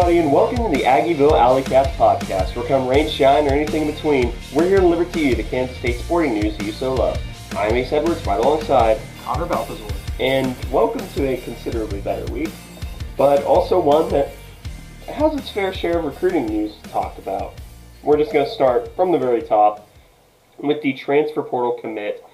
everybody, and welcome to the Aggieville Alley Cats podcast. Where come rain, shine, or anything in between, we're here to deliver to you the Kansas State sporting news you so love. I'm Ace Edwards, right alongside Connor Balthazar. and welcome to a considerably better week, but also one that has its fair share of recruiting news to talk about. We're just going to start from the very top with the transfer portal commit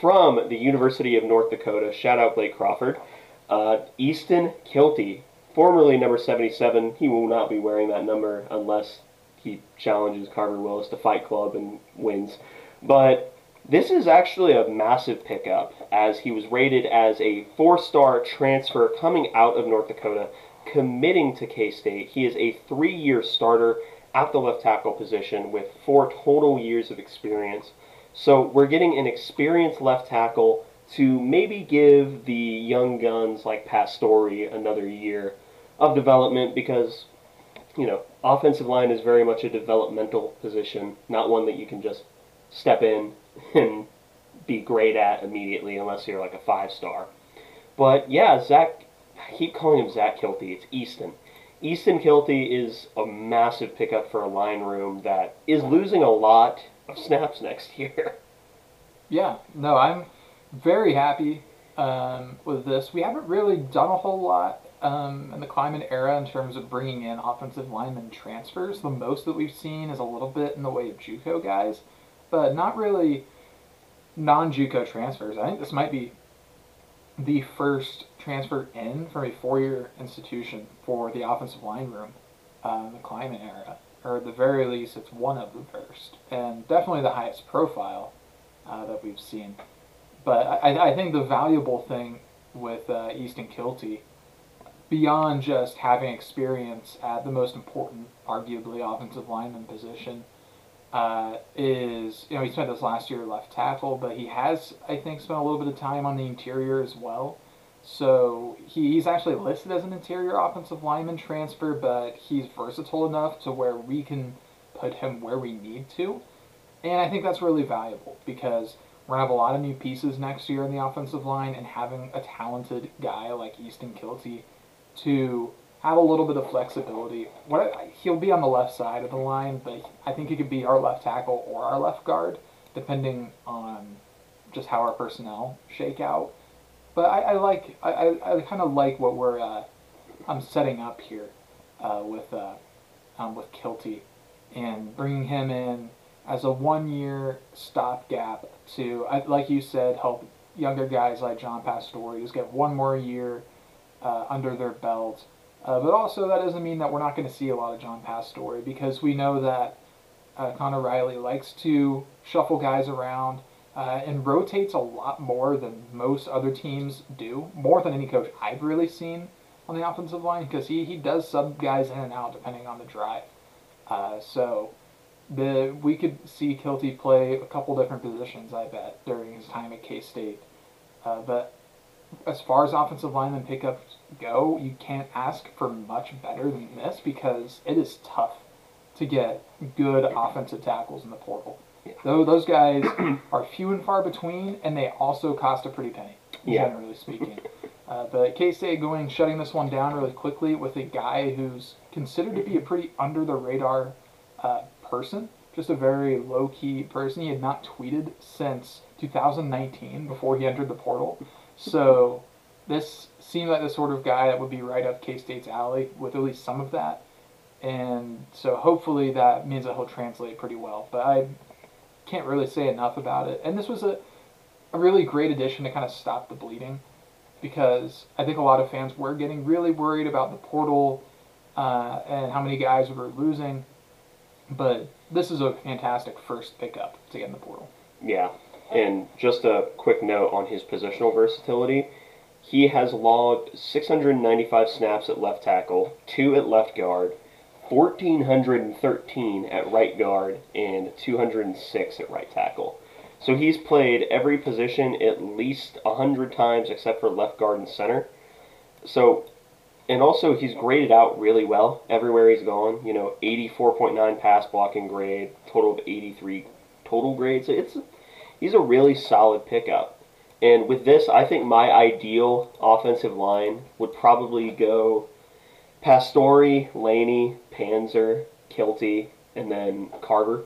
from the University of North Dakota. Shout out Blake Crawford. Uh, Easton Kilty, formerly number 77. He will not be wearing that number unless he challenges Carver Willis to Fight Club and wins. But this is actually a massive pickup as he was rated as a four star transfer coming out of North Dakota, committing to K State. He is a three year starter at the left tackle position with four total years of experience. So we're getting an experienced left tackle to maybe give the young guns like Pastore another year of development because, you know, offensive line is very much a developmental position, not one that you can just step in and be great at immediately unless you're like a five star. But yeah, Zach, I keep calling him Zach Kilty. It's Easton. Easton Kilty is a massive pickup for a line room that is losing a lot of snaps next year. Yeah, no, I'm very happy um, with this. We haven't really done a whole lot um, in the Klieman era in terms of bringing in offensive lineman transfers. The most that we've seen is a little bit in the way of JUCO guys, but not really non-JUCO transfers. I think this might be the first transfer in from a four-year institution for the offensive line room uh, in the Klieman era, or at the very least, it's one of the first, and definitely the highest profile uh, that we've seen. But I, I think the valuable thing with uh, Easton Kilty, beyond just having experience at the most important, arguably, offensive lineman position, uh, is you know he spent this last year left tackle, but he has I think spent a little bit of time on the interior as well. So he, he's actually listed as an interior offensive lineman transfer, but he's versatile enough to where we can put him where we need to, and I think that's really valuable because we're gonna have a lot of new pieces next year in the offensive line, and having a talented guy like Easton Kilty to have a little bit of flexibility. What he'll be on the left side of the line, but I think he could be our left tackle or our left guard, depending on just how our personnel shake out. But I, I like I, I, kind of like what we're uh, I'm setting up here uh, with uh, um, with Kilty and bringing him in as a one year stopgap to like you said help younger guys like John Pastore just get one more year uh, under their belt uh, but also, that doesn't mean that we're not going to see a lot of John Pastore because we know that uh, Conor Riley likes to shuffle guys around uh, and rotates a lot more than most other teams do, more than any coach I've really seen on the offensive line because he, he does sub guys in and out depending on the drive. Uh, so the we could see Kilty play a couple different positions, I bet, during his time at K State. Uh, but as far as offensive lineman pickups go, you can't ask for much better than this because it is tough to get good offensive tackles in the portal. Though those guys are few and far between, and they also cost a pretty penny, Yeah. generally speaking. Uh, but K State going shutting this one down really quickly with a guy who's considered to be a pretty under the radar uh, person, just a very low key person. He had not tweeted since 2019 before he entered the portal. So this seemed like the sort of guy that would be right up K State's alley with at least some of that. And so hopefully that means that he'll translate pretty well. But I can't really say enough about it. And this was a, a really great addition to kind of stop the bleeding because I think a lot of fans were getting really worried about the portal uh, and how many guys we were losing. But this is a fantastic first pickup to get in the portal. Yeah, and just a quick note on his positional versatility. He has logged 695 snaps at left tackle, 2 at left guard, 1,413 at right guard, and 206 at right tackle. So he's played every position at least 100 times except for left guard and center. So, and also he's graded out really well everywhere he's gone. You know, 84.9 pass blocking grade, total of 83 total grade. So it's he's a really solid pickup. And with this, I think my ideal offensive line would probably go Pastore, Laney, Panzer, Kilty, and then Carter.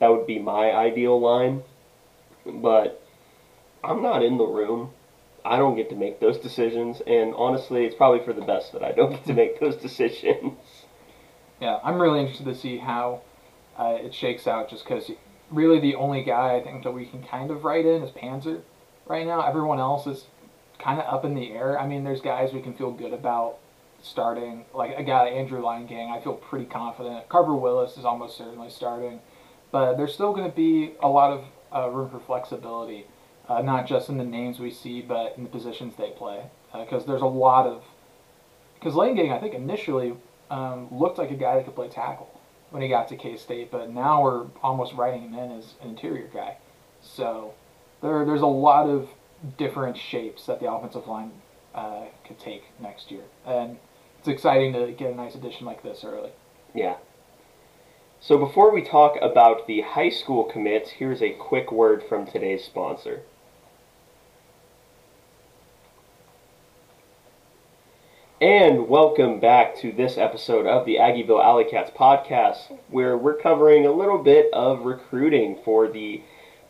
That would be my ideal line. But I'm not in the room. I don't get to make those decisions, and honestly, it's probably for the best that I don't get to make those decisions. Yeah, I'm really interested to see how uh, it shakes out. Just because really the only guy I think that we can kind of write in is Panzer right now. Everyone else is kind of up in the air. I mean, there's guys we can feel good about starting, like a guy like Andrew Gang. I feel pretty confident. Carver Willis is almost certainly starting, but there's still going to be a lot of uh, room for flexibility, uh, not just in the names we see, but in the positions they play. Because uh, there's a lot of, because Gang, I think initially um, looked like a guy that could play tackle when he got to K State, but now we're almost writing him in as an interior guy. So there, there's a lot of different shapes that the offensive line uh, could take next year, and it's exciting to get a nice addition like this early. Yeah. So before we talk about the high school commits, here's a quick word from today's sponsor. And welcome back to this episode of the Aggieville Alley Cats podcast, where we're covering a little bit of recruiting for the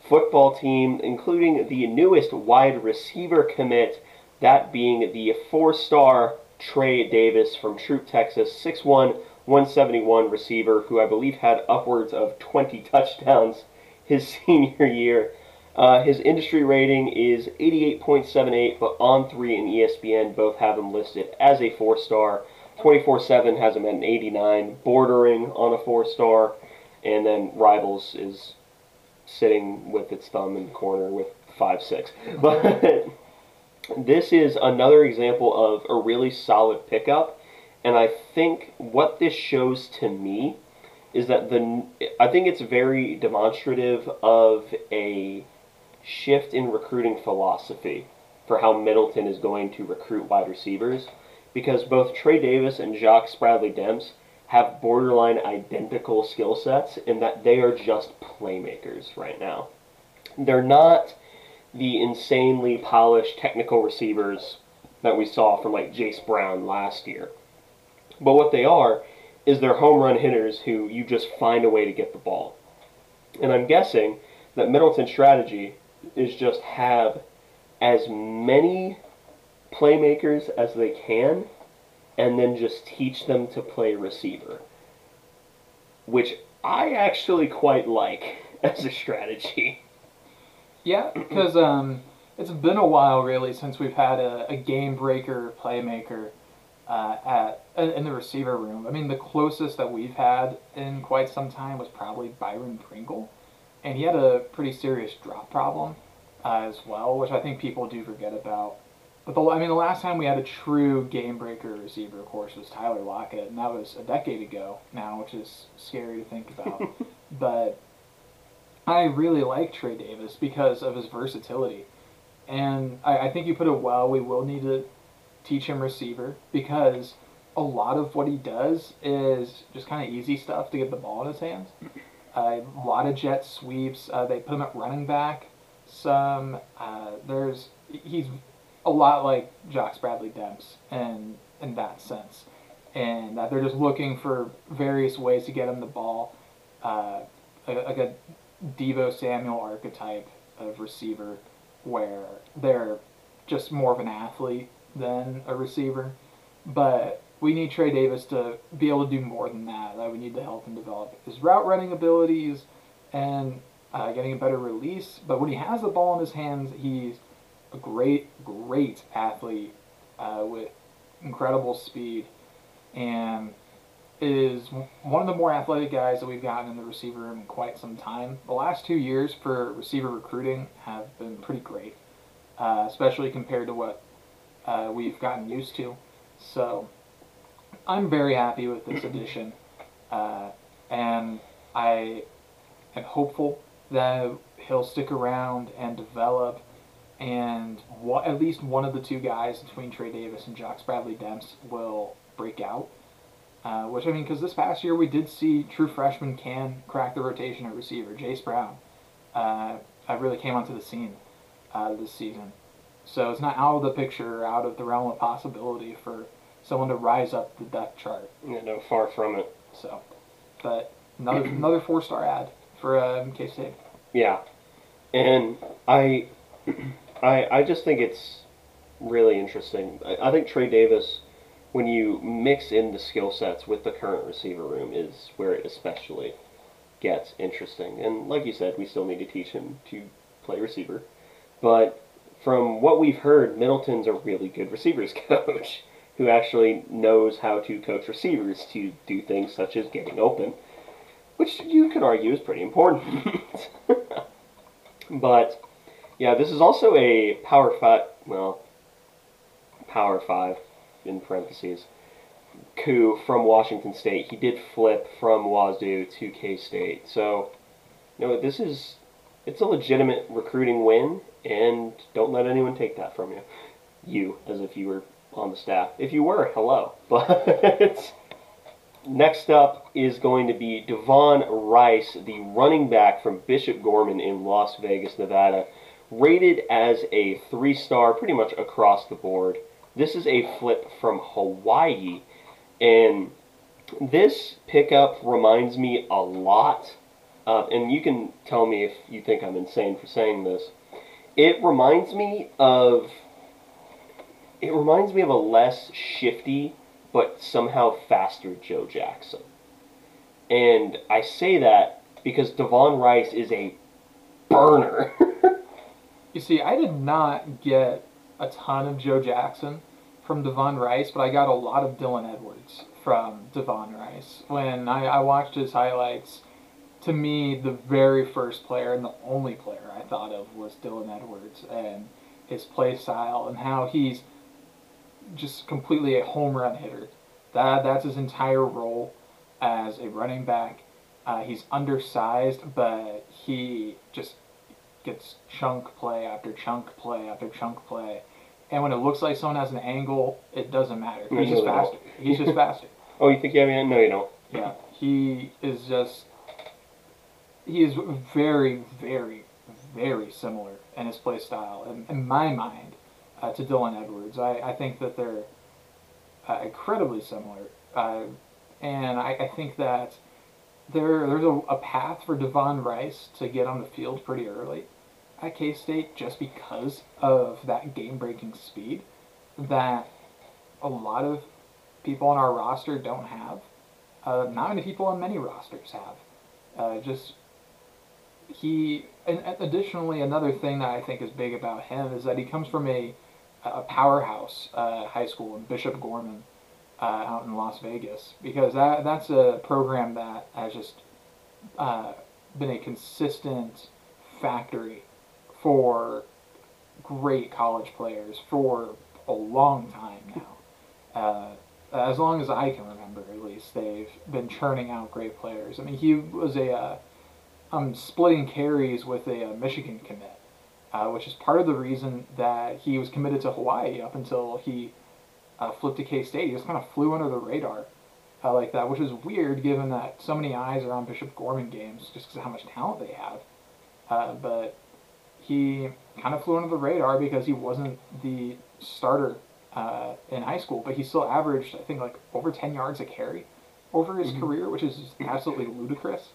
football team, including the newest wide receiver commit, that being the four star Trey Davis from Troup, Texas, 6'1, 171 receiver, who I believe had upwards of 20 touchdowns his senior year. Uh, his industry rating is 88.78, but On3 and ESPN both have him listed as a four star. 24 7 has him at an 89, bordering on a four star, and then Rivals is sitting with its thumb in the corner with 5 6. But this is another example of a really solid pickup, and I think what this shows to me is that the I think it's very demonstrative of a shift in recruiting philosophy for how Middleton is going to recruit wide receivers because both Trey Davis and Jacques Bradley Demps have borderline identical skill sets in that they are just playmakers right now. They're not the insanely polished technical receivers that we saw from like Jayce Brown last year. But what they are is they're home run hitters who you just find a way to get the ball. And I'm guessing that Middleton's strategy is just have as many playmakers as they can and then just teach them to play receiver. Which I actually quite like as a strategy. Yeah, because um, it's been a while really since we've had a, a game breaker playmaker uh, at in the receiver room. I mean, the closest that we've had in quite some time was probably Byron Pringle, and he had a pretty serious drop problem uh, as well, which I think people do forget about. But the, I mean, the last time we had a true game breaker receiver, of course, was Tyler Lockett, and that was a decade ago now, which is scary to think about. but I really like Trey Davis because of his versatility, and I, I think you put it well. We will need to teach him receiver because a lot of what he does is just kind of easy stuff to get the ball in his hands. Uh, a lot of jet sweeps. Uh, they put him at running back. Some uh, there's he's a lot like Jacques Bradley Demps in in that sense, and they're just looking for various ways to get him the ball, uh, like a Deebo Samuel archetype of receiver, where they're just more of an athlete than a receiver, but we need Trey Davis to be able to do more than that. That we need to help him develop his route running abilities and uh, getting a better release. But when he has the ball in his hands, he's a great, great athlete uh, with incredible speed and is one of the more athletic guys that we've gotten in the receiver room in quite some time. The last two years for receiver recruiting have been pretty great, uh, especially compared to what uh, we've gotten used to. So I'm very happy with this addition, uh, and I am hopeful that he'll stick around and develop, and at least one of the two guys between Trey Davis and Jacques Bradley Demps will break out. Uh, which I mean, because this past year we did see true freshmen can crack the rotation at receiver. Jayce Brown, uh, I really came onto the scene uh, this season, so it's not out of the picture, out of the realm of possibility for someone to rise up the depth chart. Yeah, no, far from it. So, but another another four star ad for um, K State. Yeah, and I, I, I just think it's really interesting. I, I think Trey Davis, when you mix in the skill sets with the current receiver room, is where it especially gets interesting. And like you said, we still need to teach him to play receiver, but from what we've heard, Middleton's a really good receivers coach who actually knows how to coach receivers to do things such as getting open, which you could argue is pretty important. but yeah, this is also a Power Five, well, Power Five in parentheses, coup from Washington State. He did flip from Wazoo to K State, so you know this is it's a legitimate recruiting win, and don't let anyone take that from you. You, as if you were on the staff. If you were, hello. But next up is going to be Devon Rice, the running back from Bishop Gorman in Las Vegas, Nevada, rated as a three star pretty much across the board. This is a flip from Hawaii, and this pickup reminds me a lot. Uh, and you can tell me if you think I'm insane for saying this. It reminds me of it reminds me of a less shifty but somehow faster Joe Jackson. And I say that because Devon Rice is a burner. you see, I did not get a ton of Joe Jackson from Devon Rice, but I got a lot of Dylan Edwards from Devon Rice. When I, I watched his highlights, to me, the very first player and the only player I thought of was Dylan Edwards and his play style and how he's just completely a home run hitter. That that's his entire role as a running back. Uh, he's undersized, but he just gets chunk play after chunk play after chunk play. And when it looks like someone has an angle, it doesn't matter. He's just faster. He's just faster. Oh, you think you have any? No, you don't. Yeah, he is just. He is very, very, very similar in his play style, in, in my mind, uh, to Dylan Edwards. I, I think that they're uh, incredibly similar. Uh, and I, I think that there there's a, a path for Devon Rice to get on the field pretty early at K State just because of that game breaking speed that a lot of people on our roster don't have. Uh, not many people on many rosters have. Uh, just he, and additionally, another thing that I think is big about him is that he comes from a a powerhouse uh, high school in Bishop Gorman uh, out in Las Vegas because that that's a program that has just uh, been a consistent factory for great college players for a long time now. Uh, as long as I can remember, at least, they've been churning out great players. I mean, he was a uh, um, splitting carries with a, a Michigan commit uh, which is part of the reason that he was committed to Hawaii up until he uh, flipped to K State. He just kind of flew under the radar uh, like that, which is weird given that so many eyes are on Bishop Gorman games just because of how much talent they have. Uh, but he kind of flew under the radar because he wasn't the starter uh, in high school, but he still averaged, I think, like over 10 yards a carry over his mm-hmm. career, which is absolutely ludicrous.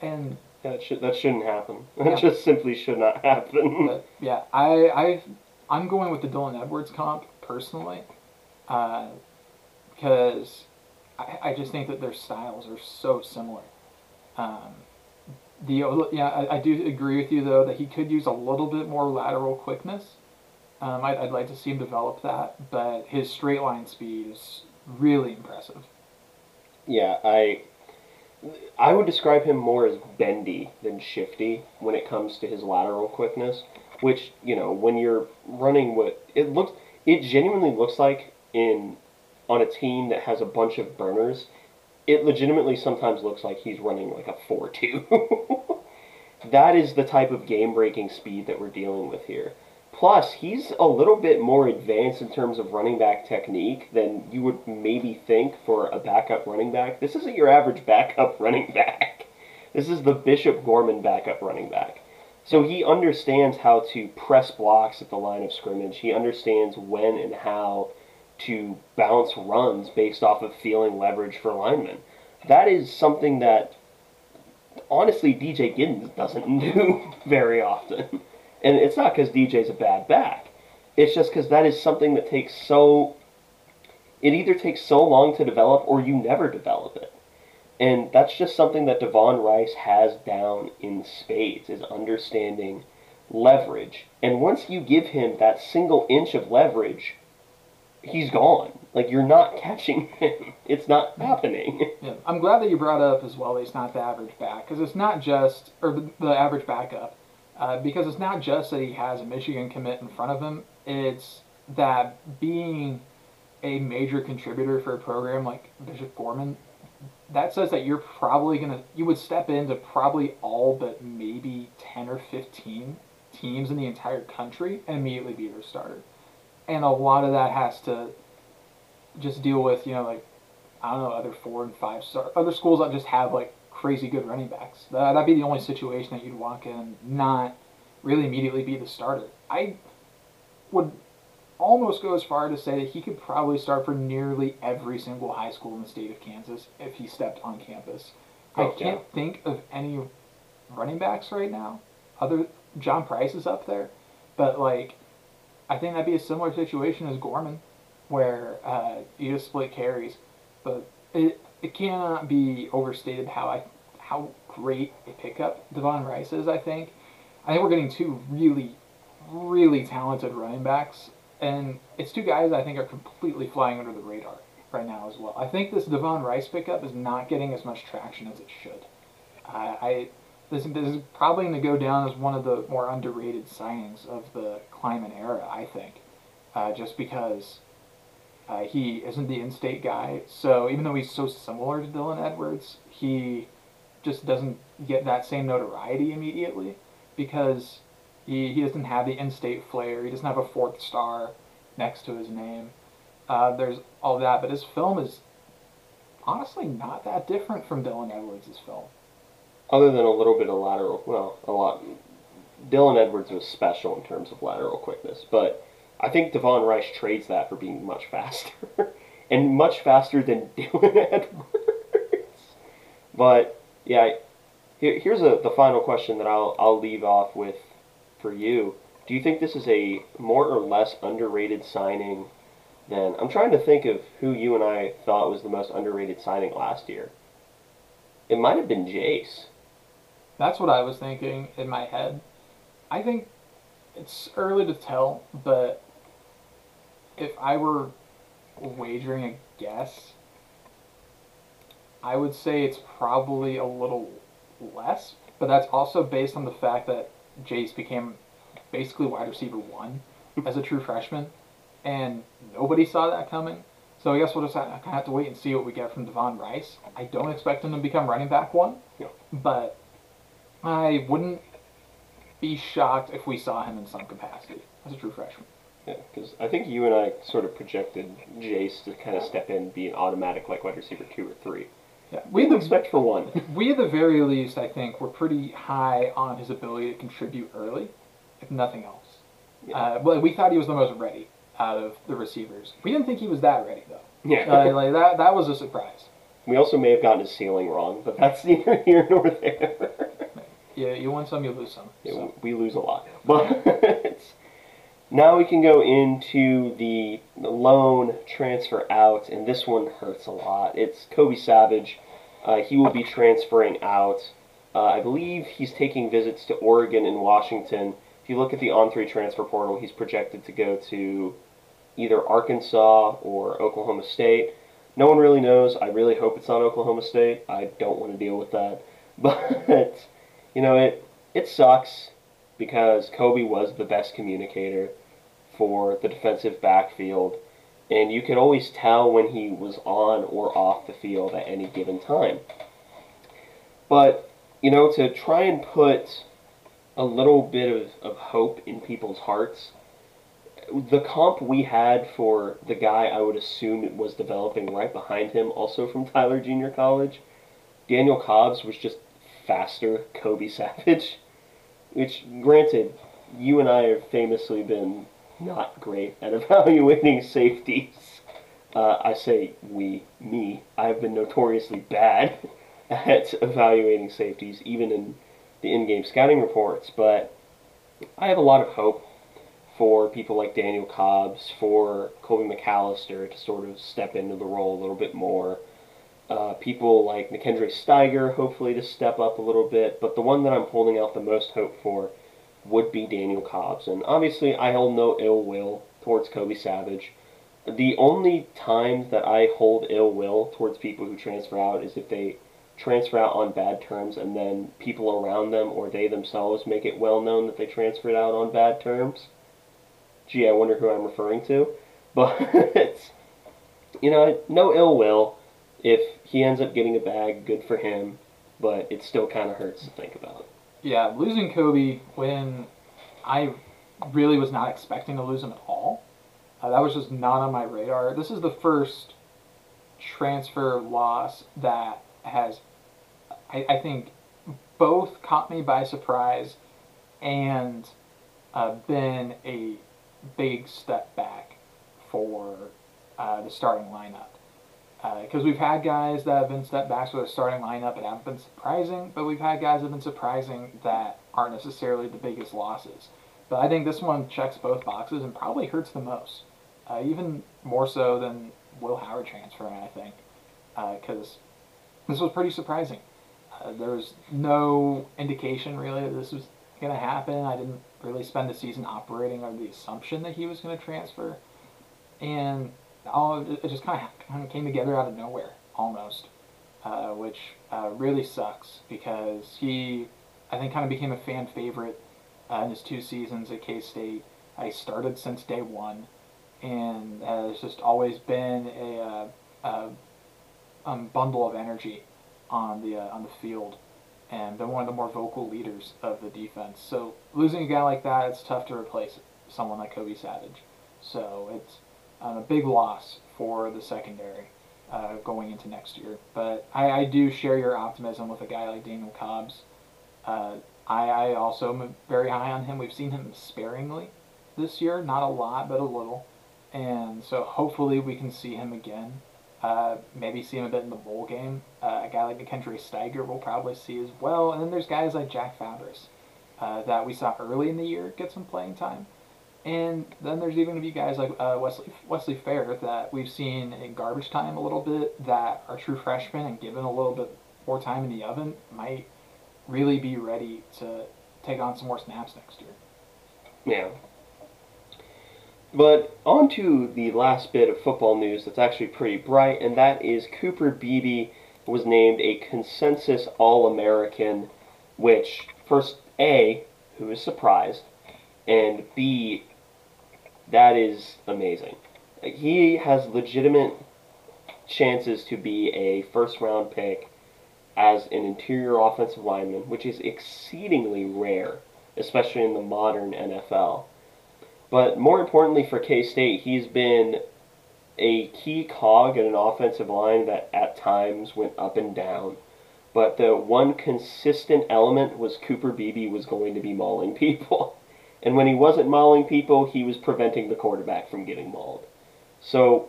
And that should that shouldn't happen. That yeah. just simply should not happen. But, yeah, I I I'm going with the Dylan Edwards comp personally, uh, because I, I just think that their styles are so similar. Um, the yeah, I, I, do agree with you though that he could use a little bit more lateral quickness. Um, I'd, I'd like to see him develop that, but his straight line speed is really impressive. Yeah, I I would describe him more as bendy than shifty when it comes to his lateral quickness. Which you know, when you're running what it looks, it genuinely looks like in on a team that has a bunch of burners. It legitimately sometimes looks like he's running like a four-two. that is the type of game-breaking speed that we're dealing with here. Plus, he's a little bit more advanced in terms of running back technique than you would maybe think for a backup running back. This isn't your average backup running back. This is the Bishop Gorman backup running back. So he understands how to press blocks at the line of scrimmage. He understands when and how to bounce runs based off of feeling leverage for linemen. That is something that honestly DJ Giddens doesn't do very often. And it's not because DJ's a bad back. It's just because that is something that takes so. It either takes so long to develop or you never develop it. And that's just something that Devon Rice has down in spades is understanding leverage. And once you give him that single inch of leverage, he's gone. Like you're not catching him. It's not happening. Yeah, I'm glad that you brought up as well that he's not the average back because it's not just or the, the average backup uh, because it's not just that he has a Michigan commit in front of him. It's that being a major contributor for a program like Bishop Gorman, that says that you're probably gonna you would step into probably all but maybe ten or fifteen teams in the entire country and immediately be their starter. And a lot of that has to just deal with, you know, like I don't know, other four and five star other schools that just have like crazy good running backs. That, that'd be the only situation that you'd walk in and not really immediately be the starter. I would almost go as far to say that he could probably start for nearly every single high school in the state of Kansas if he stepped on campus. Oh, I can't yeah. think of any running backs right now. Other John Price is up there, but like I think that'd be a similar situation as Gorman, where uh, you just split carries. But it it cannot be overstated how I how great a pickup Devon Rice is. I think I think we're getting two really really talented running backs, and it's two guys I think are completely flying under the radar right now as well. I think this Devon Rice pickup is not getting as much traction as it should. I, I this, this is probably going to go down as one of the more underrated signings of the Klieman era. I think, uh, just because uh, he isn't the in-state guy, so even though he's so similar to Dylan Edwards, he just doesn't get that same notoriety immediately because he, he doesn't have the in-state flair. He doesn't have a fourth star next to his name. Uh, there's all that, but his film is honestly not that different from Dylan Edwards' film. Other than a little bit of lateral, well, a lot. Dylan Edwards was special in terms of lateral quickness, but I think Devon Rice trades that for being much faster, and much faster than Dylan Edwards. But yeah, here, here's a, the final question that I'll I'll leave off with for you. Do you think this is a more or less underrated signing than I'm trying to think of who you and I thought was the most underrated signing last year. It might have been Jayce. That's what I was thinking in my head. I think it's early to tell, but if I were wagering a guess, I would say it's probably a little less, but that's also based on the fact that Jayce became basically wide receiver one as a true freshman, and nobody saw that coming. So I guess we'll just kind of have to wait and see what we get from Devon Rice. I don't expect him to become running back one, No. but I wouldn't be shocked if we saw him in some capacity as a true freshman. Yeah, because I think you and I sort of projected Jayce to kind of step in, be an automatic like wide receiver two or three. Yeah, We didn't the expect for one. we at the very least, I think, were pretty high on his ability to contribute early, if nothing else. Yeah. Uh, but we thought he was the most ready out of the receivers. We didn't think he was that ready though. Yeah. Uh, like that, that was a surprise. we also may have gotten his ceiling wrong, but that's neither here nor there. Yeah, you win some, you lose some. Yeah, So. we lose a lot. But now we can go into the, loan transfer out, and this one hurts a lot. It's Kobe Savage. Uh, he will be transferring out. Uh, I believe he's taking visits to Oregon and Washington. If you look at the on-three transfer portal, he's projected to go to either Arkansas or Oklahoma State. No one really knows. I really hope it's not Oklahoma State. I don't want to deal with that. But you know, it it sucks because Kobe was the best communicator for the defensive backfield, and you could always tell when he was on or off the field at any given time. But you know, to try and put a little bit of, of hope in people's hearts, the comp we had for the guy I would assume was developing right behind him, also from Tyler Junior College, Daniel Cobbs was just faster Kobe Savage. Which, granted, you and I have famously been not great at evaluating safeties. Uh, I say we, me. I've been notoriously bad at evaluating safeties, even in the in-game scouting reports. But I have a lot of hope for people like Daniel Cobbs, for Colby McAllister to sort of step into the role a little bit more. Uh, people like Nikendre Steiger, hopefully, to step up a little bit. But the one that I'm holding out the most hope for would be Daniel Cobbs. And obviously, I hold no ill will towards Kobe Savage. The only time that I hold ill will towards people who transfer out is if they transfer out on bad terms and then people around them or they themselves make it well known that they transferred out on bad terms. Gee, I wonder who I'm referring to. But it's, you know, no ill will. If he ends up getting a bag, good for him. But it still kind of hurts to think about. Yeah, losing Kobe when I really was not expecting to lose him at all. Uh, that was just not on my radar. This is the first transfer loss that has, I, I think, both caught me by surprise and uh, been a big step back for uh, the starting lineup. Because uh, we've had guys that have been step backs with a starting lineup and haven't been surprising, but we've had guys that have been surprising that aren't necessarily the biggest losses. But I think this one checks both boxes and probably hurts the most, uh, even more so than Will Howard transferring, I think, because uh, this was pretty surprising. Uh, there was no indication really that this was going to happen. I didn't really spend the season operating under the assumption that he was going to transfer, and all it just kind of kind of came together out of nowhere almost, uh, which uh, really sucks because he, I think, kind of became a fan favorite uh, in his two seasons at K State. I started since day one, and has just always been a, uh, a um, bundle of energy on the uh, on the field, and been one of the more vocal leaders of the defense. So losing a guy like that, it's tough to replace someone like Kobe Savage. So it's um, a big loss for the secondary. Uh, going into next year. But I, I, do share your optimism with a guy like Daniel Cobbs. Uh, I, I also am very high on him. We've seen him sparingly this year, not a lot, but a little. And so hopefully we can see him again. Uh, maybe see him a bit in the bowl game. Uh, a guy like Nikendre Steiger we'll probably see as well. And then there's guys like Jack Fabris uh, that we saw early in the year get some playing time. And then there's even going to be guys like uh, Wesley Wesley Fair that we've seen in garbage time a little bit that are true freshmen and given a little bit more time in the oven might really be ready to take on some more snaps next year. Yeah. But on to the last bit of football news that's actually pretty bright, and that is Cooper Beebe was named a consensus All American, which, first, A, who is surprised, and B, that is amazing. He has legitimate chances to be a first round pick as an interior offensive lineman, which is exceedingly rare, especially in the modern NFL. But more importantly for K State, he's been a key cog in an offensive line that at times went up and down. But the one consistent element was Cooper Beebe was going to be mauling people. And when he wasn't mauling people, he was preventing the quarterback from getting mauled. So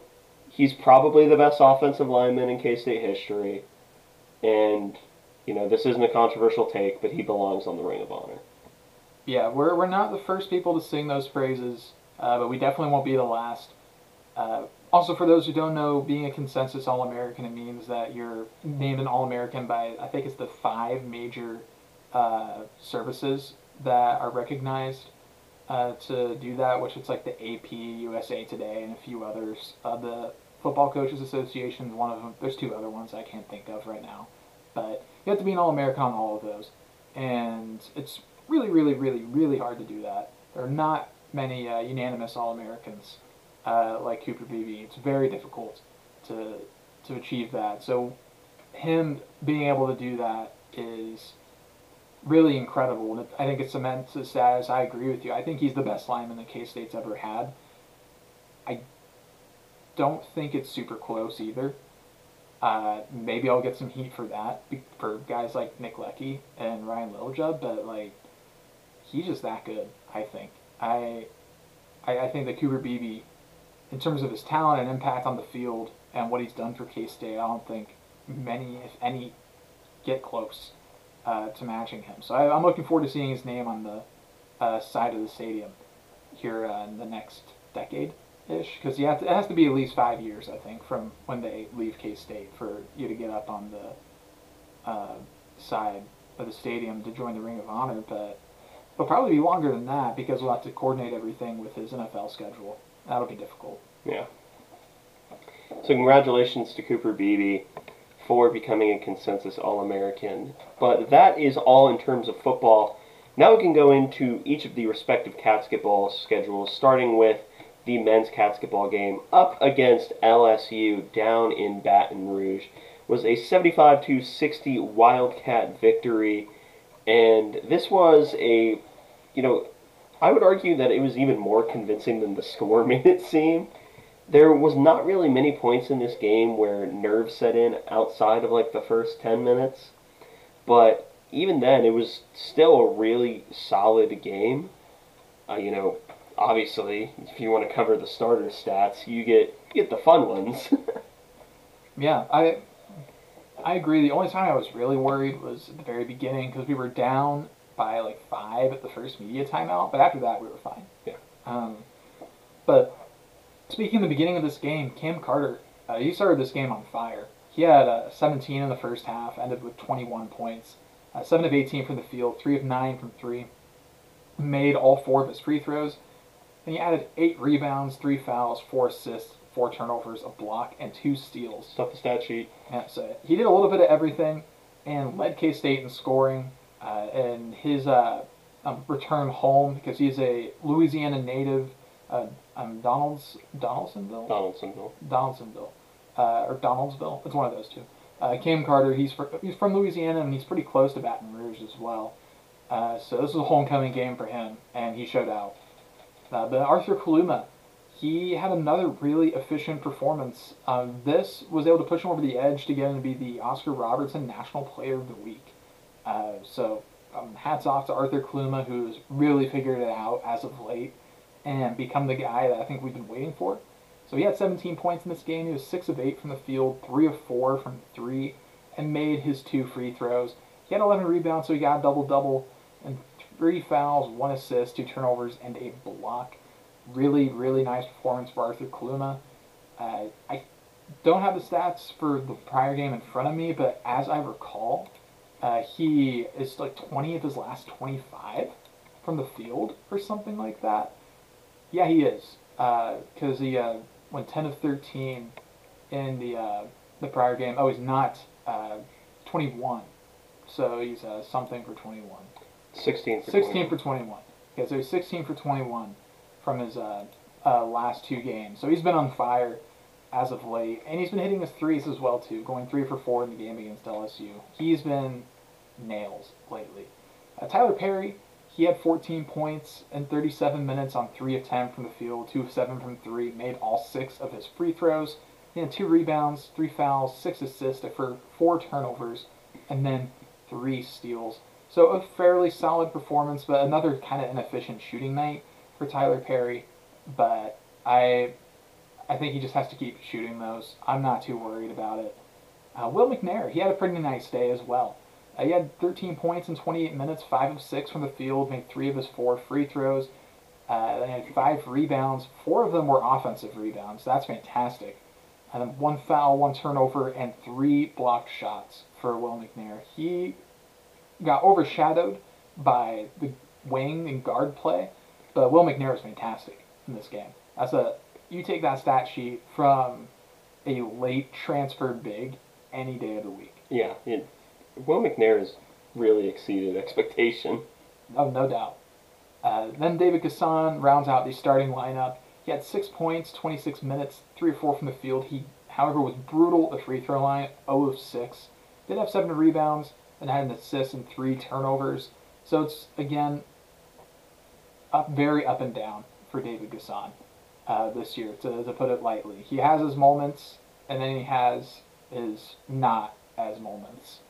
he's probably the best offensive lineman in K State history. And, you know, this isn't a controversial take, but he belongs on the Ring of Honor. Yeah, we're, we're not the first people to sing those phrases, uh, but we definitely won't be the last. Uh, also, for those who don't know, being a consensus All American, it means that you're named an All American by, I think it's the five major uh, services that are recognized uh, to do that, which it's like the AP, USA Today, and a few others. Uh, the Football Coaches Association is one of them. There's two other ones I can't think of right now. But you have to be an All American on all of those. And it's really, really, really, really hard to do that. There are not many uh, unanimous All Americans uh, like Cooper Beebe. It's very difficult to, to achieve that. So, him being able to do that is really incredible. And I think it cements his status. I agree with you. I think he's the best lineman the K State's ever had. I don't think it's super close either. Uh, maybe I'll get some heat for that for guys like Nick Leckey and Ryan Littlejohn, but like he's just that good. I think I I, I think that Cooper Beebe in terms of his talent and impact on the field and what he's done for K State, I don't think many, if any, get close uh, to matching him. So I, am looking forward to seeing his name on the uh, side of the stadium here uh, in the next decade ish, because it has to be at least five years, I think, from when they leave K State for you to get up on the uh, side of the stadium to join the Ring of Honor. But it'll probably be longer than that because we'll have to coordinate everything with his NFL schedule. That'll be difficult. Yeah. So congratulations to Cooper Beebe for becoming a consensus All-American. But that is all in terms of football. Now we can go into each of the respective basketball schedules, starting with the men's basketball game up against LSU down in Baton Rouge. Was a 75 to 60 Wildcat victory, and this was a, you know, I would argue that it was even more convincing than the score made it seem there was not really many points in this game where nerves set in outside of like the first 10 minutes. But even then, it was still a really solid game. Uh, you know, obviously, if you want to cover the starter stats, you get you get the fun ones. yeah, I I agree. The only time I was really worried was at the very beginning because we were down by like five at the first media timeout, but after that we were fine. Yeah. Um, but Speaking of the beginning of this game, Cam Carter, uh, he started this game on fire. He had uh, 17 in the first half, ended with 21 points. Uh, 7 of 18 from the field, 3 of 9 from 3. Made all four of his free throws. And he added 8 rebounds, 3 fouls, 4 assists, 4 turnovers, a block, and 2 steals. Stuff the stat sheet. Yeah, so he did a little bit of everything and led K State in scoring. Uh, and his uh, um, return home, because he's a Louisiana native, uh, um, Donalds Donaldsonville. Donaldsonville. Donaldsonville, uh, or Donaldsville. It's one of those two. Uh, Cam Carter. He's for, he's from Louisiana and he's pretty close to Baton Rouge as well. Uh, so this was a homecoming game for him, and he showed out. Uh, but Arthur Kaluma, he had another really efficient performance. Um, this was able to push him over the edge to get him to be the Oscar Robertson National Player of the Week. Uh, so um, hats off to Arthur Kaluma, who's really figured it out as of late and become the guy that I think we've been waiting for. So he had 17 points in this game. He was 6 of 8 from the field, 3 of 4 from 3, and made his two free throws. He had 11 rebounds, so he got a double double, and 3 fouls, 1 assist, 2 turnovers, and a block. Really, really nice performance for Arthur Kaluma. Uh, I don't have the stats for the prior game in front of me, but as I recall, uh, he is like 20 of his last 25 from the field or something like that. Yeah, he is. Because uh, he uh, went 10 of 13 in the uh, the prior game. Oh, he's not uh, 21. So he's uh, something for 21. 16 for 16 21. for 21. Yeah, so he's 16 for 21 from his uh, last two games. So he's been on fire as of late. And he's been hitting his threes as well, too, going 3 for 4 in the game against LSU. He's been nails lately. Tyler Perry, he had 14 points in 37 minutes on 3 of 10 from the field, 2 of 7 from 3, made all 6 of his free throws. He had 2 rebounds, 3 fouls, 6 assists for 4 turnovers, and then 3 steals. So a fairly solid performance, but another kind of inefficient shooting night for Tyler Perry. But I, I think he just has to keep shooting those. I'm not too worried about it. Uh, Will McNair, he had a pretty nice day as well. Uh, he had 13 points in 28 minutes, 5 of 6 from the field, made 3 of his 4 free throws. Uh, then he had 5 rebounds. 4 of them were offensive rebounds. That's fantastic. And then 1 foul, 1 turnover, and 3 blocked shots for Will McNair. He got overshadowed by the wing and guard play, but Will McNair was fantastic in this game. That's a you take that stat sheet from a late transfer big any day of the week. Yeah, Will McNair has really exceeded expectation. Oh, no doubt. Uh, then David N'Guessan rounds out the starting lineup. He had six points, 26 minutes, three or four from the field. He, however, was brutal at the free throw line, 0 of 6. Did have seven rebounds and had an assist and three turnovers. So it's, again, up very up and down for David N'Guessan uh, this year, to, to put it lightly. He has his moments, and then he has his not as moments.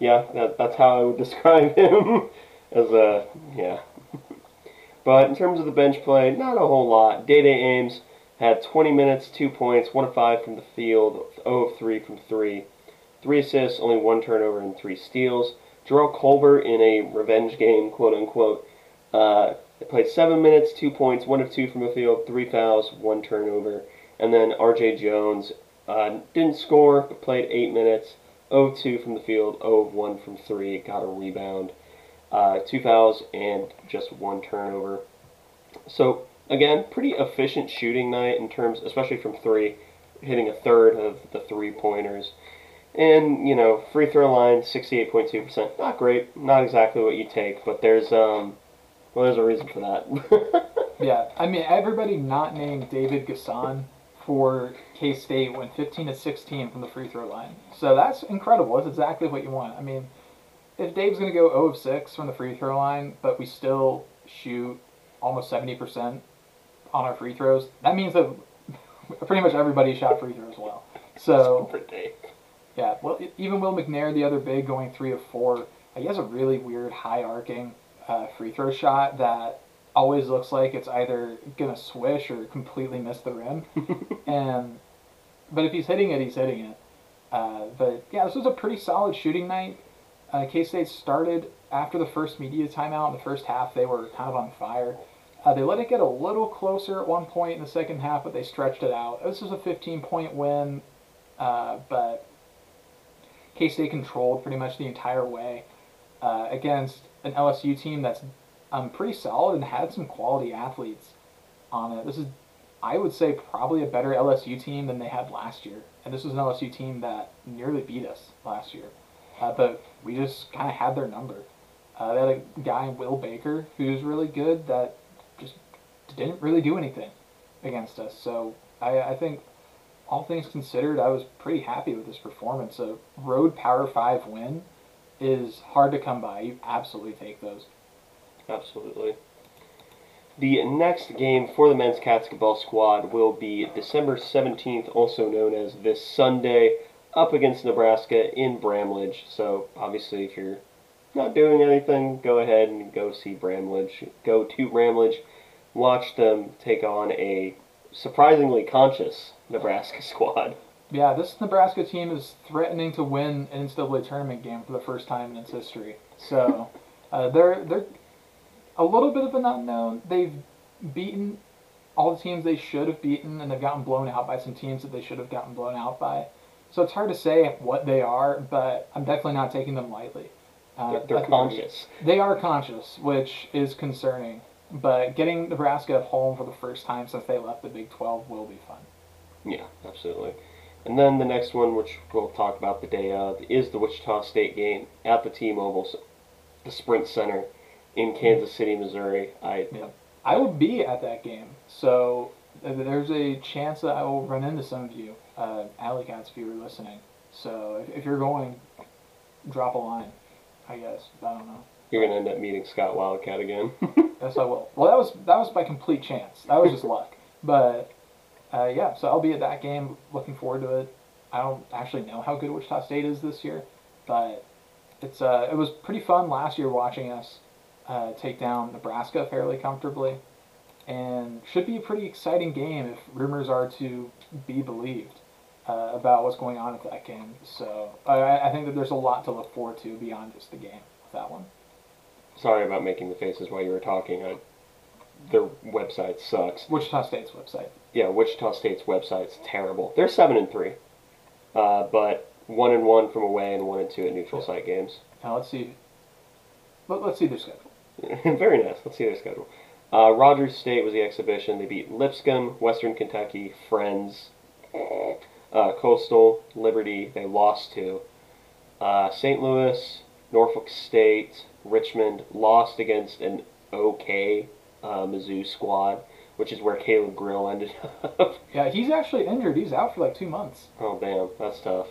yeah, that, that's how I would describe him. as a yeah. But in terms of the bench play, not a whole lot. Dai Dai Ames had 20 minutes, 2 points, 1 of 5 from the field, 0 of 3 from 3. 3 assists, only 1 turnover, and 3 steals. Jerrell Colbert in a revenge game, quote unquote, uh, played 7 minutes, 2 points, 1 of 2 from the field, 3 fouls, 1 turnover. And then RJ Jones uh, didn't score, but played 8 minutes, 0 2 from the field, 0 1 from 3, got a rebound, uh, 2 fouls, and just 1 turnover. So, again, pretty efficient shooting night in terms, especially from 3, hitting a third of the three pointers. And, you know, free throw line, 68.2%. Not great, not exactly what you take, but there's, um, well, there's a reason for that. yeah, I mean, everybody not named David N'Guessan for K State went 15 to 16 from the free throw line. So that's incredible. That's exactly what you want. I mean, if Dave's going to go 0 of 6 from the free throw line, but we still shoot almost 70% on our free throws, that means that pretty much everybody shot free throws well. So, yeah, well, even Will McNair, the other big, going 3 of 4, he has a really weird high arcing uh, free throw shot that always looks like it's either gonna swish or completely miss the rim. and but if he's hitting it, he's hitting it. Uh, but yeah, this was a pretty solid shooting night. Uh, K State started after the first media timeout. In the first half, they were kind of on fire. Uh, they let it get a little closer at one point in the second half, but they stretched it out. This was a 15 point win, uh, but K State controlled pretty much the entire way uh, against an LSU team that's um, pretty solid and had some quality athletes on it. This is, I would say, probably a better LSU team than they had last year. And this was an LSU team that nearly beat us last year. Uh, but we just kind of had their number. Uh, they had a guy, Will Baker, who's really good that just didn't really do anything against us. So I, I think, all things considered, I was pretty happy with this performance. A road Power 5 win is hard to come by. You absolutely take those. Absolutely. The next game for the men's basketball squad will be December 17th, also known as this Sunday, up against Nebraska in Bramlage. So, obviously, if you're not doing anything, go ahead and go see Bramlage. Go to Bramlage, watch them take on a surprisingly conscious Nebraska squad. Yeah, this Nebraska team is threatening to win an NCAA tournament game for the first time in its history. So uh, they're they're a little bit of an unknown. They've beaten all the teams they should have beaten, and they've gotten blown out by some teams that they should have gotten blown out by. So it's hard to say what they are, but I'm definitely not taking them lightly. Uh, they're, they're conscious. They are conscious, which is concerning. But getting Nebraska at home for the first time since they left the Big 12 will be fun. Yeah, absolutely. And then the next one, which we'll talk about the day of, is the Wichita State game at the T-Mobile, the Sprint Center in Kansas City, Missouri. I yeah. I will be at that game, so there's a chance that I will run into some of you, uh, Alley Cats, if you were listening. So if, if you're going, drop a line. I guess I don't know. You're gonna end up meeting Scott Wildcat again. yes, I will. Well, that was that was by complete chance. That was just luck. But uh, yeah, so I'll be at that game. Looking forward to it. I don't actually know how good Wichita State is this year, but it's uh, it was pretty fun last year watching us uh, take down Nebraska fairly comfortably, and should be a pretty exciting game if rumors are to be believed uh, about what's going on at that game. So I, I think that there's a lot to look forward to beyond just the game with that one. Sorry about making the faces while you were talking. I, their website sucks. Wichita State's website. Yeah, Wichita State's website's terrible. They're seven and three, uh, but one and one from away and one and two at neutral site games. Now let's see. Let, let's see their schedule. Very nice. Let's see their schedule. Uh, Rogers State was the exhibition. They beat Lipscomb, Western Kentucky, Friends, uh, Coastal, Liberty. They lost to uh, St. Louis, Norfolk State, Richmond. Lost against an okay uh, Mizzou squad, which is where Caleb Grill ended up. Yeah, he's actually injured. He's out for like two months. Oh damn, that's tough.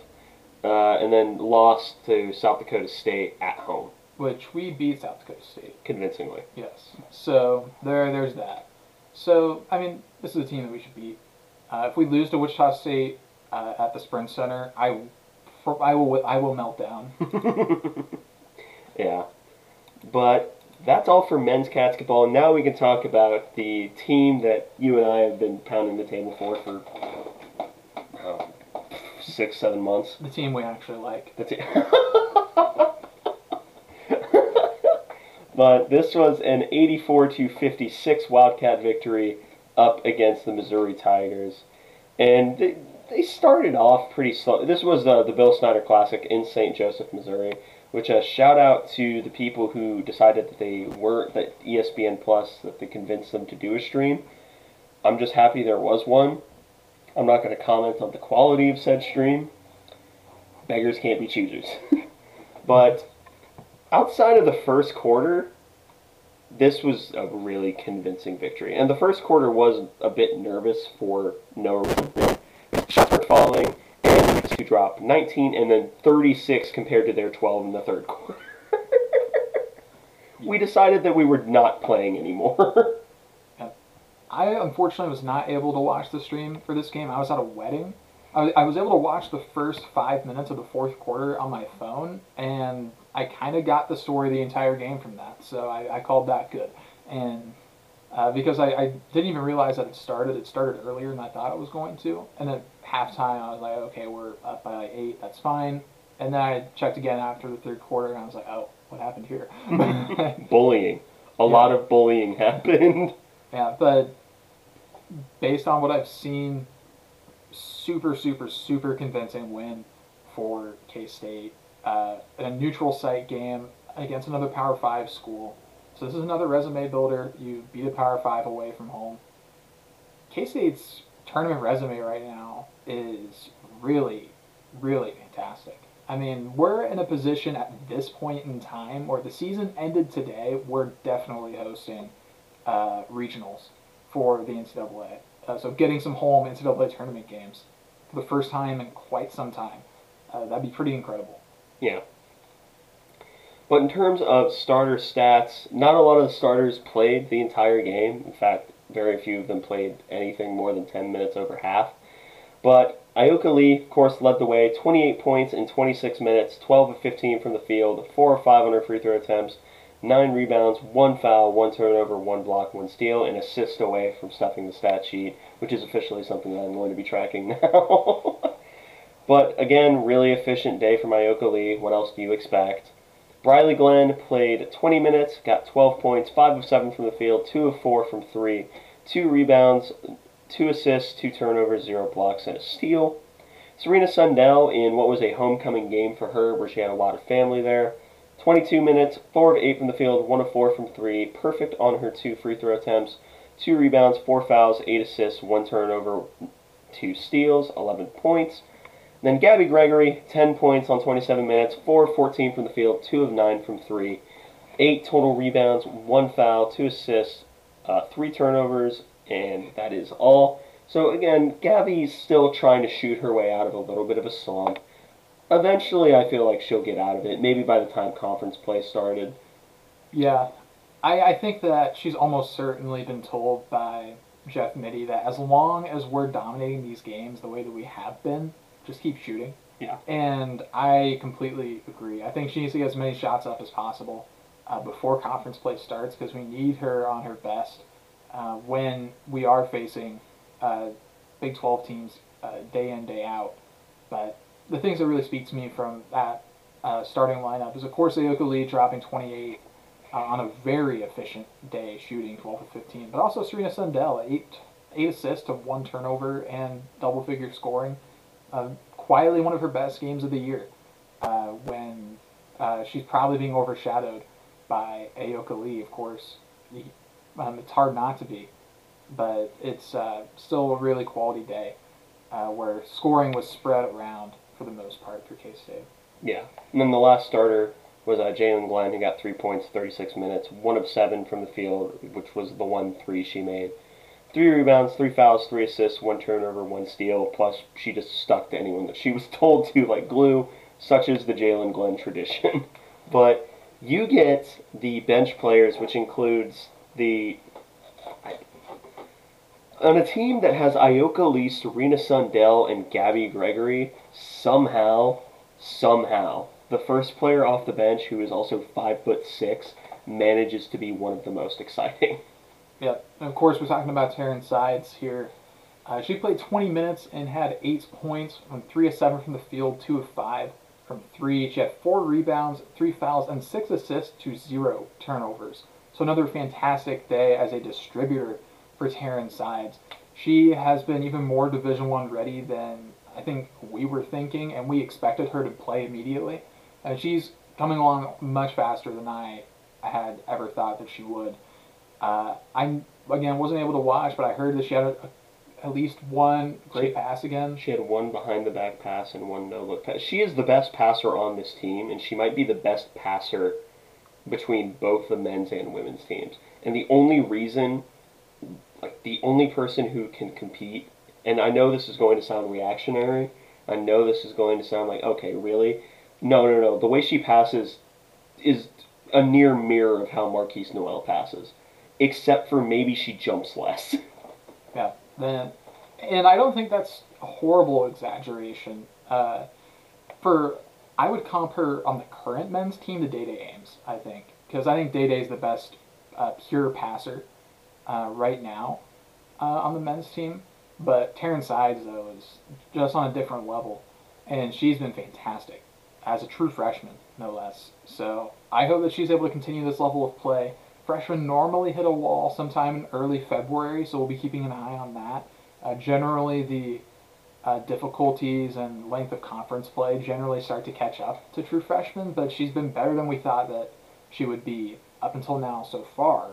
Uh, and then lost to South Dakota State at home which we beat South Dakota State convincingly. Yes. So there, there's that. So I mean, this is a team that we should beat. Uh, if we lose to Wichita State uh, at the Sprint Center, I, I will, I will melt down. yeah, but that's all for men's basketball. Now we can talk about the team that you and I have been pounding the table for for uh, six, seven months. The team we actually like. That's it. But this was an 84 to 56 Wildcat victory up against the Missouri Tigers, and they, they started off pretty slow. This was uh, the Bill Snyder Classic in St. Joseph, Missouri. Which a shout out to the people who decided that they weren't that ESPN Plus that they convinced them to do a stream. I'm just happy there was one. I'm not going to comment on the quality of said stream. Beggars can't be choosers. but outside of the first quarter, this was a really convincing victory. And the first quarter was a bit nervous for no. Shots were falling, and to drop 19 and then 36 compared to their 12 in the third quarter. we decided that we were not playing anymore. I unfortunately was not able to watch the stream for this game. I was at a wedding. I, I was able to watch the first five minutes of the fourth quarter on my phone, and I kind of got the story the entire game from that. So I, I called that good. And uh, because I, I, didn't even realize that it started. It started earlier than I thought it was going to. And then halftime, I was like, okay, we're up by like eight. That's fine. And then I checked again after the third quarter, and I was like, oh, what happened here? bullying. A yeah. lot of bullying happened. Yeah, but based on what I've seen, super, super, super convincing win for K State. Uh, a neutral site game against another Power Five school. So this is another resume builder. You beat a Power Five away from home. K State's tournament resume right now is really, really fantastic. I mean, we're in a position at this point in time where the season ended today. We're definitely hosting uh, regionals for the NCAA. Uh, so getting some home NCAA tournament games for the first time in quite some time. Uh, that'd be pretty incredible. Yeah. But in terms of starter stats, not a lot of the starters played the entire game. In fact, very few of them played anything more than 10 minutes over half. But Ayoka Lee, of course, led the way 28 points in 26 minutes, 12 of 15 from the field, 4 of 5 on her free throw attempts, 9 rebounds, 1 foul, 1 turnover, 1 block, 1 steal, and assist away from stuffing the stat sheet, which is officially something that I'm going to be tracking now. But again, really efficient day for Ayoka Lee. What else do you expect? Brylee Glenn played 20 minutes, got 12 points, 5 of 7 from the field, 2 of 4 from 3, 2 rebounds, 2 assists, 2 turnovers, 0 blocks, and a steal. Serena Sundell in what was a homecoming game for her where she had a lot of family there. 22 minutes, 4 of 8 from the field, 1 of 4 from 3, perfect on her 2 free throw attempts, 2 rebounds, 4 fouls, 8 assists, 1 turnover, 2 steals, 11 points. Then Gabby Gregory, 10 points on 27 minutes, 4 of 14 from the field, 2 of 9 from 3, 8 total rebounds, 1 foul, 2 assists, uh, 3 turnovers, and that is all. So again, Gabby's still trying to shoot her way out of a little bit of a slump. Eventually, I feel like she'll get out of it, maybe by the time conference play started. Yeah. I, I think that she's almost certainly been told by Jeff Mittie that as long as we're dominating these games the way that we have been, just keep shooting. Yeah. And I completely agree. I think she needs to get as many shots up as possible uh, before conference play starts because we need her on her best uh, when we are facing uh, Big 12 teams uh, day in, day out. But the things that really speak to me from that uh, starting lineup is, of course, Ayoka Lee dropping 28 uh, on a very efficient day, shooting 12 of 15, but also Serena Sundell, eight eight assists to one turnover and double figure scoring uh, quietly one of her best games of the year uh, when uh, she's probably being overshadowed by Ayoka Lee, of course. Um, it's hard not to be, but it's uh, still a really quality day uh, where scoring was spread around for the most part for K State. Yeah, and then the last starter was uh, Jaelyn Glenn, who got three points, 36 minutes, one of seven from the field, which was the one three she made. Three rebounds, three fouls, three assists, one turnover, one steal. Plus, she just stuck to anyone that she was told to like glue, such as the Jaelyn Glenn tradition. but you get the bench players, which includes the on a team that has Ayoka Lee, Serena Sundell, and Gabby Gregory. Somehow, somehow, the first player off the bench, who is also five foot six, manages to be one of the most exciting. Yep. And of course, we're talking about Taryn Sides here. Uh, she played 20 minutes and had eight points from three of seven from the field, two of five from three. She had four rebounds, three fouls, and six assists to zero turnovers. So another fantastic day as a distributor for Taryn Sides. She has been even more Division One ready than I think we were thinking, and we expected her to play immediately. And she's coming along much faster than I had ever thought that she would. Uh, I again wasn't able to watch, but I heard that she had a, a, at least one great She- pass again. She had one behind the back pass and one no look pass. She is the best passer on this team, and she might be the best passer between both the men's and women's teams. And the only reason, like the only person who can compete, and I know this is going to sound reactionary. I know this is going to sound like okay, really? No, no, no. The way she passes is a near mirror of how Markquis Nowell passes, except for maybe she jumps less. Yeah. Then, and I don't think that's a horrible exaggeration. Uh, for I would comp her on the current men's team to Dai Dai Ames. I think because I think Dai Dai is the best uh, pure passer uh, right now uh, on the men's team. But Taryn Sides though is just on a different level, and she's been fantastic as a true freshman, no less. So I hope that she's able to continue this level of play. Freshmen normally hit a wall sometime in early February, so we'll be keeping an eye on that. Uh, generally, the uh, difficulties and length of conference play generally start to catch up to true freshmen, but she's been better than we thought that she would be up until now so far.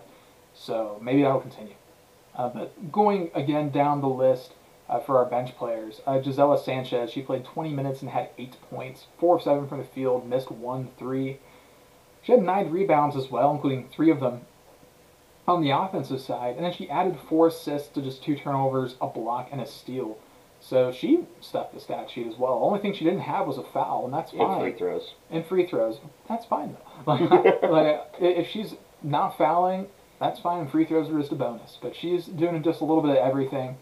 So maybe that'll continue. Uh, but going again down the list uh, for our bench players, uh, Gisela Sanchez, she played 20 minutes and had eight points, four of seven from the field, missed one three. She had nine rebounds as well, including three of them on the offensive side, and then she added four assists to just two turnovers, a block, and a steal. So she stuffed the stat sheet as well. The only thing she didn't have was a foul, and that's And fine. free throws. And free throws, that's fine though. Like, like, if she's not fouling, that's fine. And free throws are just a bonus. But she's doing just a little bit of everything.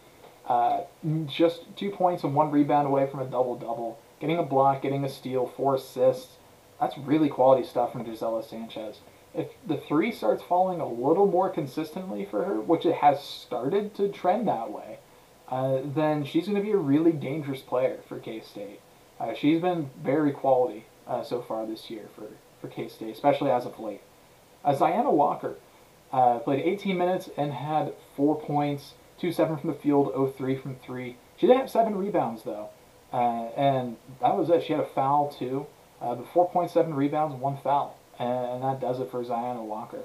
Uh, just two points and one rebound away from a double double. Getting a block, getting a steal, four assists. That's really quality stuff from Gisela Sanchez. If the three starts falling a little more consistently for her, which it has started to trend that way, uh, then she's going to be a really dangerous player for K State. Uh, she's been very quality uh, so far this year for, for K State, especially as of late. Uh, Zyanna Walker uh, played 18 minutes and had four points, two seven from the field, 03 from three. She didn't have seven rebounds though, uh, and that was it. She had a foul too, uh, but 4.7 rebounds one foul, and that does it for Zyanna Walker.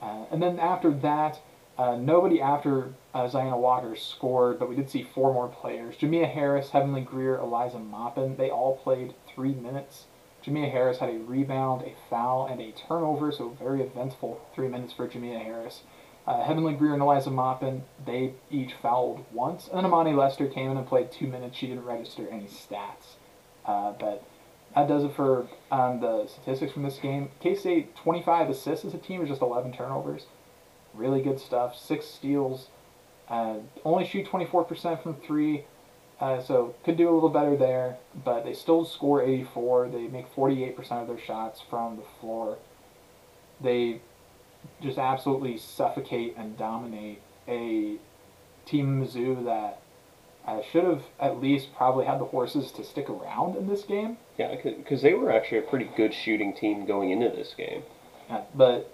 Uh, and then after that, uh, nobody after uh, Zyanna Walker scored, but we did see four more players. Jamia Harris, Heavenly Greer, Eliza Maupin, they all played three minutes. Jamia Harris had a rebound, a foul, and a turnover, so very eventful three minutes for Jamia Harris. Uh, Heavenly Greer and Eliza Maupin, they each fouled once. And then Amani Lester came in and played two minutes. She didn't register any stats. Uh, but that does it for um, the statistics from this game. K State 25 assists as a team, or just 11 turnovers. Really good stuff. Six steals. Uh, only shoot 24% from three. Uh, so could do a little better there, but they still score 84. They make 48% of their shots from the floor. They just absolutely suffocate and dominate a team Mizzou that uh, should have at least probably had the horses to stick around in this game. Yeah, because they were actually a pretty good shooting team going into this game. Uh, but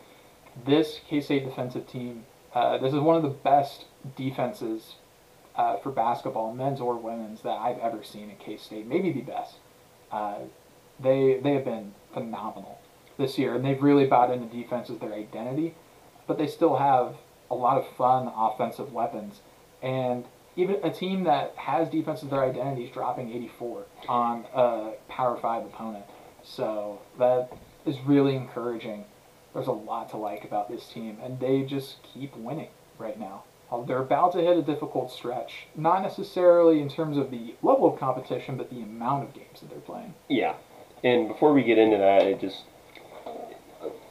this K State defensive team, uh, this is one of the best defenses uh, for basketball, men's or women's, that I've ever seen at K State. Maybe the best. Uh, they they have been phenomenal this year, and they've really bought into defense as their identity. But they still have a lot of fun offensive weapons, and even a team that has defense as their identity is dropping 84 on a Power Five opponent. So that is really encouraging. There's a lot to like about this team, and they just keep winning right now. Uh, They're about to hit a difficult stretch, not necessarily in terms of the level of competition, but the amount of games that they're playing. Yeah, and before we get into that, it just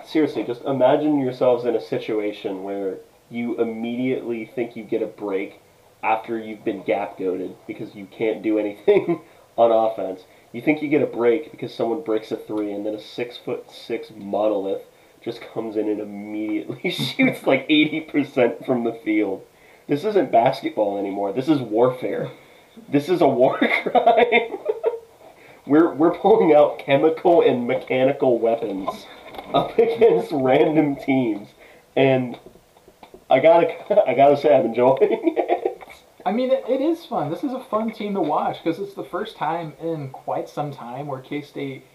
seriously, just imagine yourselves in a situation where you immediately think you get a break after you've been gap goaded because you can't do anything on offense. You think you get a break because someone breaks a three, and then a six foot six monolith just comes in and immediately shoots like 80% from the field. This isn't basketball anymore. This is warfare. This is a war crime. we're, we're pulling out chemical and mechanical weapons up against random teams. And I gotta, I gotta say, I'm enjoying it. I mean, it, it is fun. This is a fun team to watch because it's the first time in quite some time where K State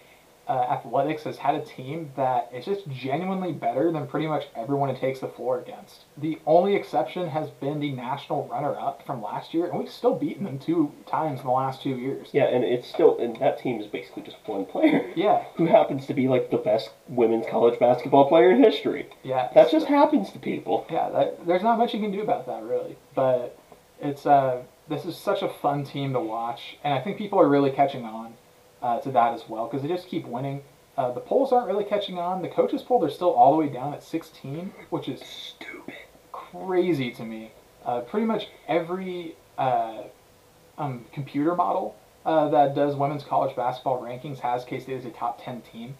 uh, athletics has had a team that is just genuinely better than pretty much everyone it takes the floor against. The only exception has been the national runner-up from last year, and we've still beaten them two times in the last two years. Yeah, and it's still, and that team is basically just one player. Yeah, Who happens to be like the best women's college basketball player in history. yeah. That just happens to people. yeah. That, there's not much you can do about that really, but it's uh, this is such a fun team to watch, and I think people are really catching on uh, to that as well because they just keep winning. Uh, the polls aren't really catching on. The coaches poll they're still all the way down at 16, which is Stupid. crazy to me. Uh, pretty much every uh, um, computer model uh, that does women's college basketball rankings has K State as a top 10 team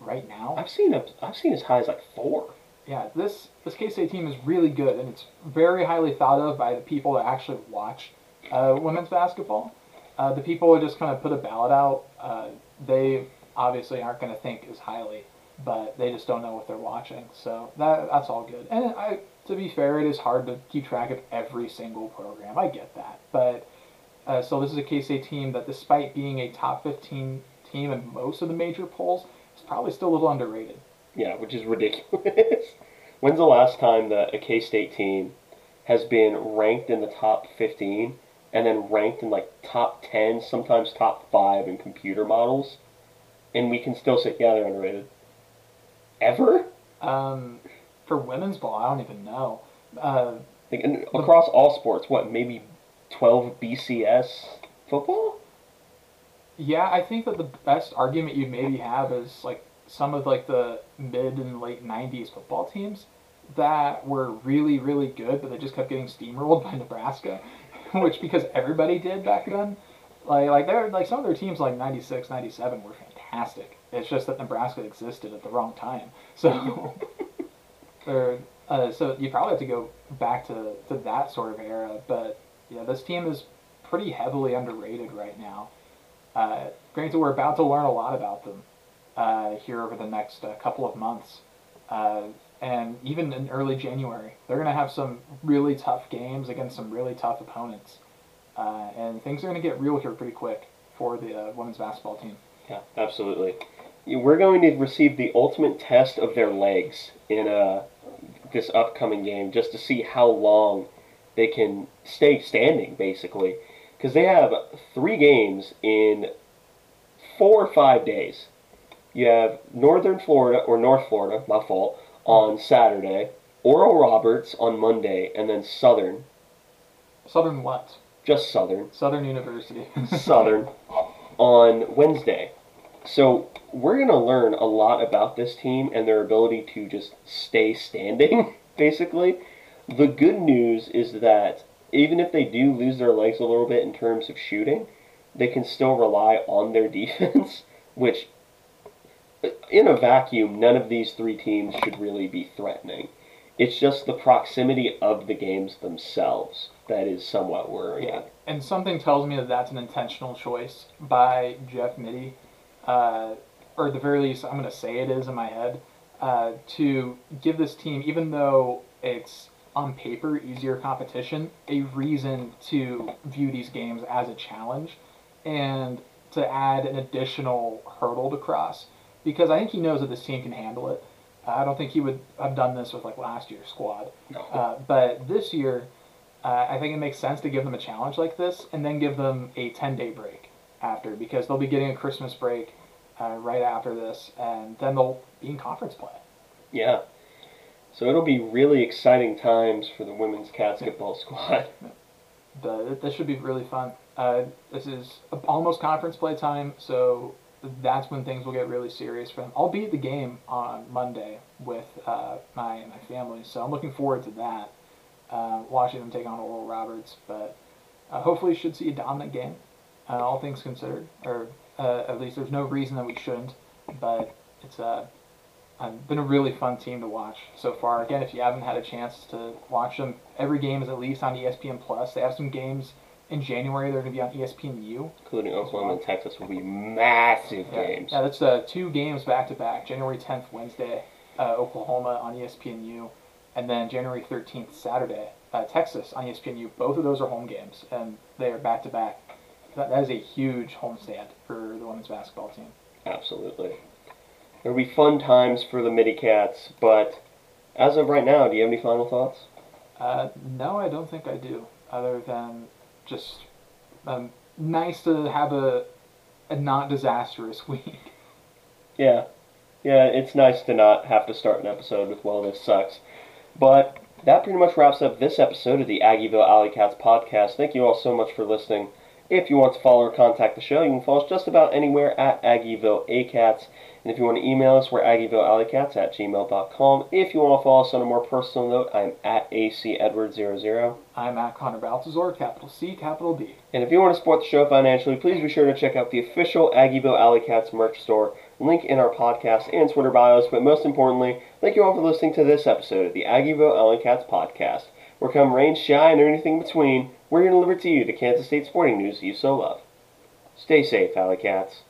right now. I've seen a, I've seen as high as like four. Yeah, this this K State team is really good, and it's very highly thought of by the people that actually watch uh, women's basketball. Uh, the people who just kind of put a ballot out, uh, they obviously aren't going to think as highly, but they just don't know what they're watching. So that that's all good. And I, to be fair, it is hard to keep track of every single program. I get that, but uh, so this is a K State team that, despite being a top 15 team in most of the major polls, is probably still a little underrated. Yeah, which is ridiculous. When's the last time that a K State team has been ranked in the top 15 and then ranked in like top 10, sometimes top 5 in computer models? And we can still say, yeah, they're underrated. Ever? Um, for women's ball, I don't even know. Uh, Like, across all sports, what, maybe 12 BCS football? yeah, I think that the best argument you'd maybe have is like some of like the mid and late '90s football teams that were really, really good, but they just kept getting steamrolled by Nebraska, which because everybody did back then. Like, like they're like some of their teams like 96, 97 were fantastic. It's just that Nebraska existed at the wrong time. So, or uh, so you probably have to go back to, to that sort of era. But yeah, this team is pretty heavily underrated right now. Uh, granted, we're about to learn a lot about them here over the next uh, couple of months. Uh, and even in early January, they're going to have some really tough games against some really tough opponents. Uh, and things are going to get real here pretty quick for the uh, women's basketball team. Yeah, absolutely. We're going to receive the ultimate test of their legs in uh, this upcoming game just to see how long they can stay standing, basically. Because they have three games in four or five days. You have Northern Florida, or North Florida, my fault, on Saturday, Oral Roberts on Monday, and then Southern, Southern what? just Southern, Southern University. Southern on Wednesday. So we're going to learn a lot about this team and their ability to just stay standing, basically. The good news is that even if they do lose their legs a little bit in terms of shooting, they can still rely on their defense, which in a vacuum, none of these three teams should really be threatening. It's just the proximity of the games themselves that is somewhat worrying. Yeah, and something tells me that that's an intentional choice by Jeff Mittie, uh, or at the very least, I'm going to say it is in my head, uh, to give this team, even though it's on paper easier competition, a reason to view these games as a challenge, and to add an additional hurdle to cross, because I think he knows that this team can handle it. I don't think he would have done this with like last year's squad, No. uh, but this year. Uh, I think it makes sense to give them a challenge like this and then give them a 10 day break after because they'll be getting a Christmas break uh, right after this and then they'll be in conference play. Yeah. So it'll be really exciting times for the women's basketball squad. The, this should be really fun. Uh, this is almost conference play time, so that's when things will get really serious for them. I'll be at the game on Monday with uh, my my family, so I'm looking forward to that. Uh, watching them take on Oral Roberts, but uh, hopefully should see a dominant game. Uh, all things considered, or uh, at least there's no reason that we shouldn't. But it's uh, um, been a really fun team to watch so far. Again, if you haven't had a chance to watch them, every game is at least on ESPN Plus. They have some games in January. They're going to be on ESPNU, including Oklahoma and Texas, will be massive yeah. games. Yeah, that's uh, two games back to back. January 10th, Wednesday, uh, Oklahoma on ESPNU, and then January 13th, Saturday, uh, Texas on ESPNU. Both of those are home games, and they are back to back. That is a huge homestand for the women's basketball team. Absolutely. There'll be fun times for the Midi Cats, but as of right now, do you have any final thoughts? Uh, no, I don't think I do. Other than just um, nice to have a a not disastrous week. Yeah, yeah, it's nice to not have to start an episode with "Well, this sucks," but that pretty much wraps up this episode of the Aggieville Alley Cats podcast. Thank you all so much for listening. If you want to follow or contact the show, you can follow us just about anywhere at Aggieville ACATS. And if you want to email us, we're AggievilleAlleyCats at gmail.com. If you want to follow us on a more personal note, I'm at ACEdward00. I'm at Connor Baltazar, capital C, capital B. And if you want to support the show financially, please be sure to check out the official Aggieville Alley Cats merch store. Link in our podcast and Twitter bios. But most importantly, thank you all for listening to this episode of the Aggieville Alley Cats podcast. Where come rain, shine, or anything in between, we're going to deliver to you the Kansas State sporting news you so love. Stay safe, Alley Cats.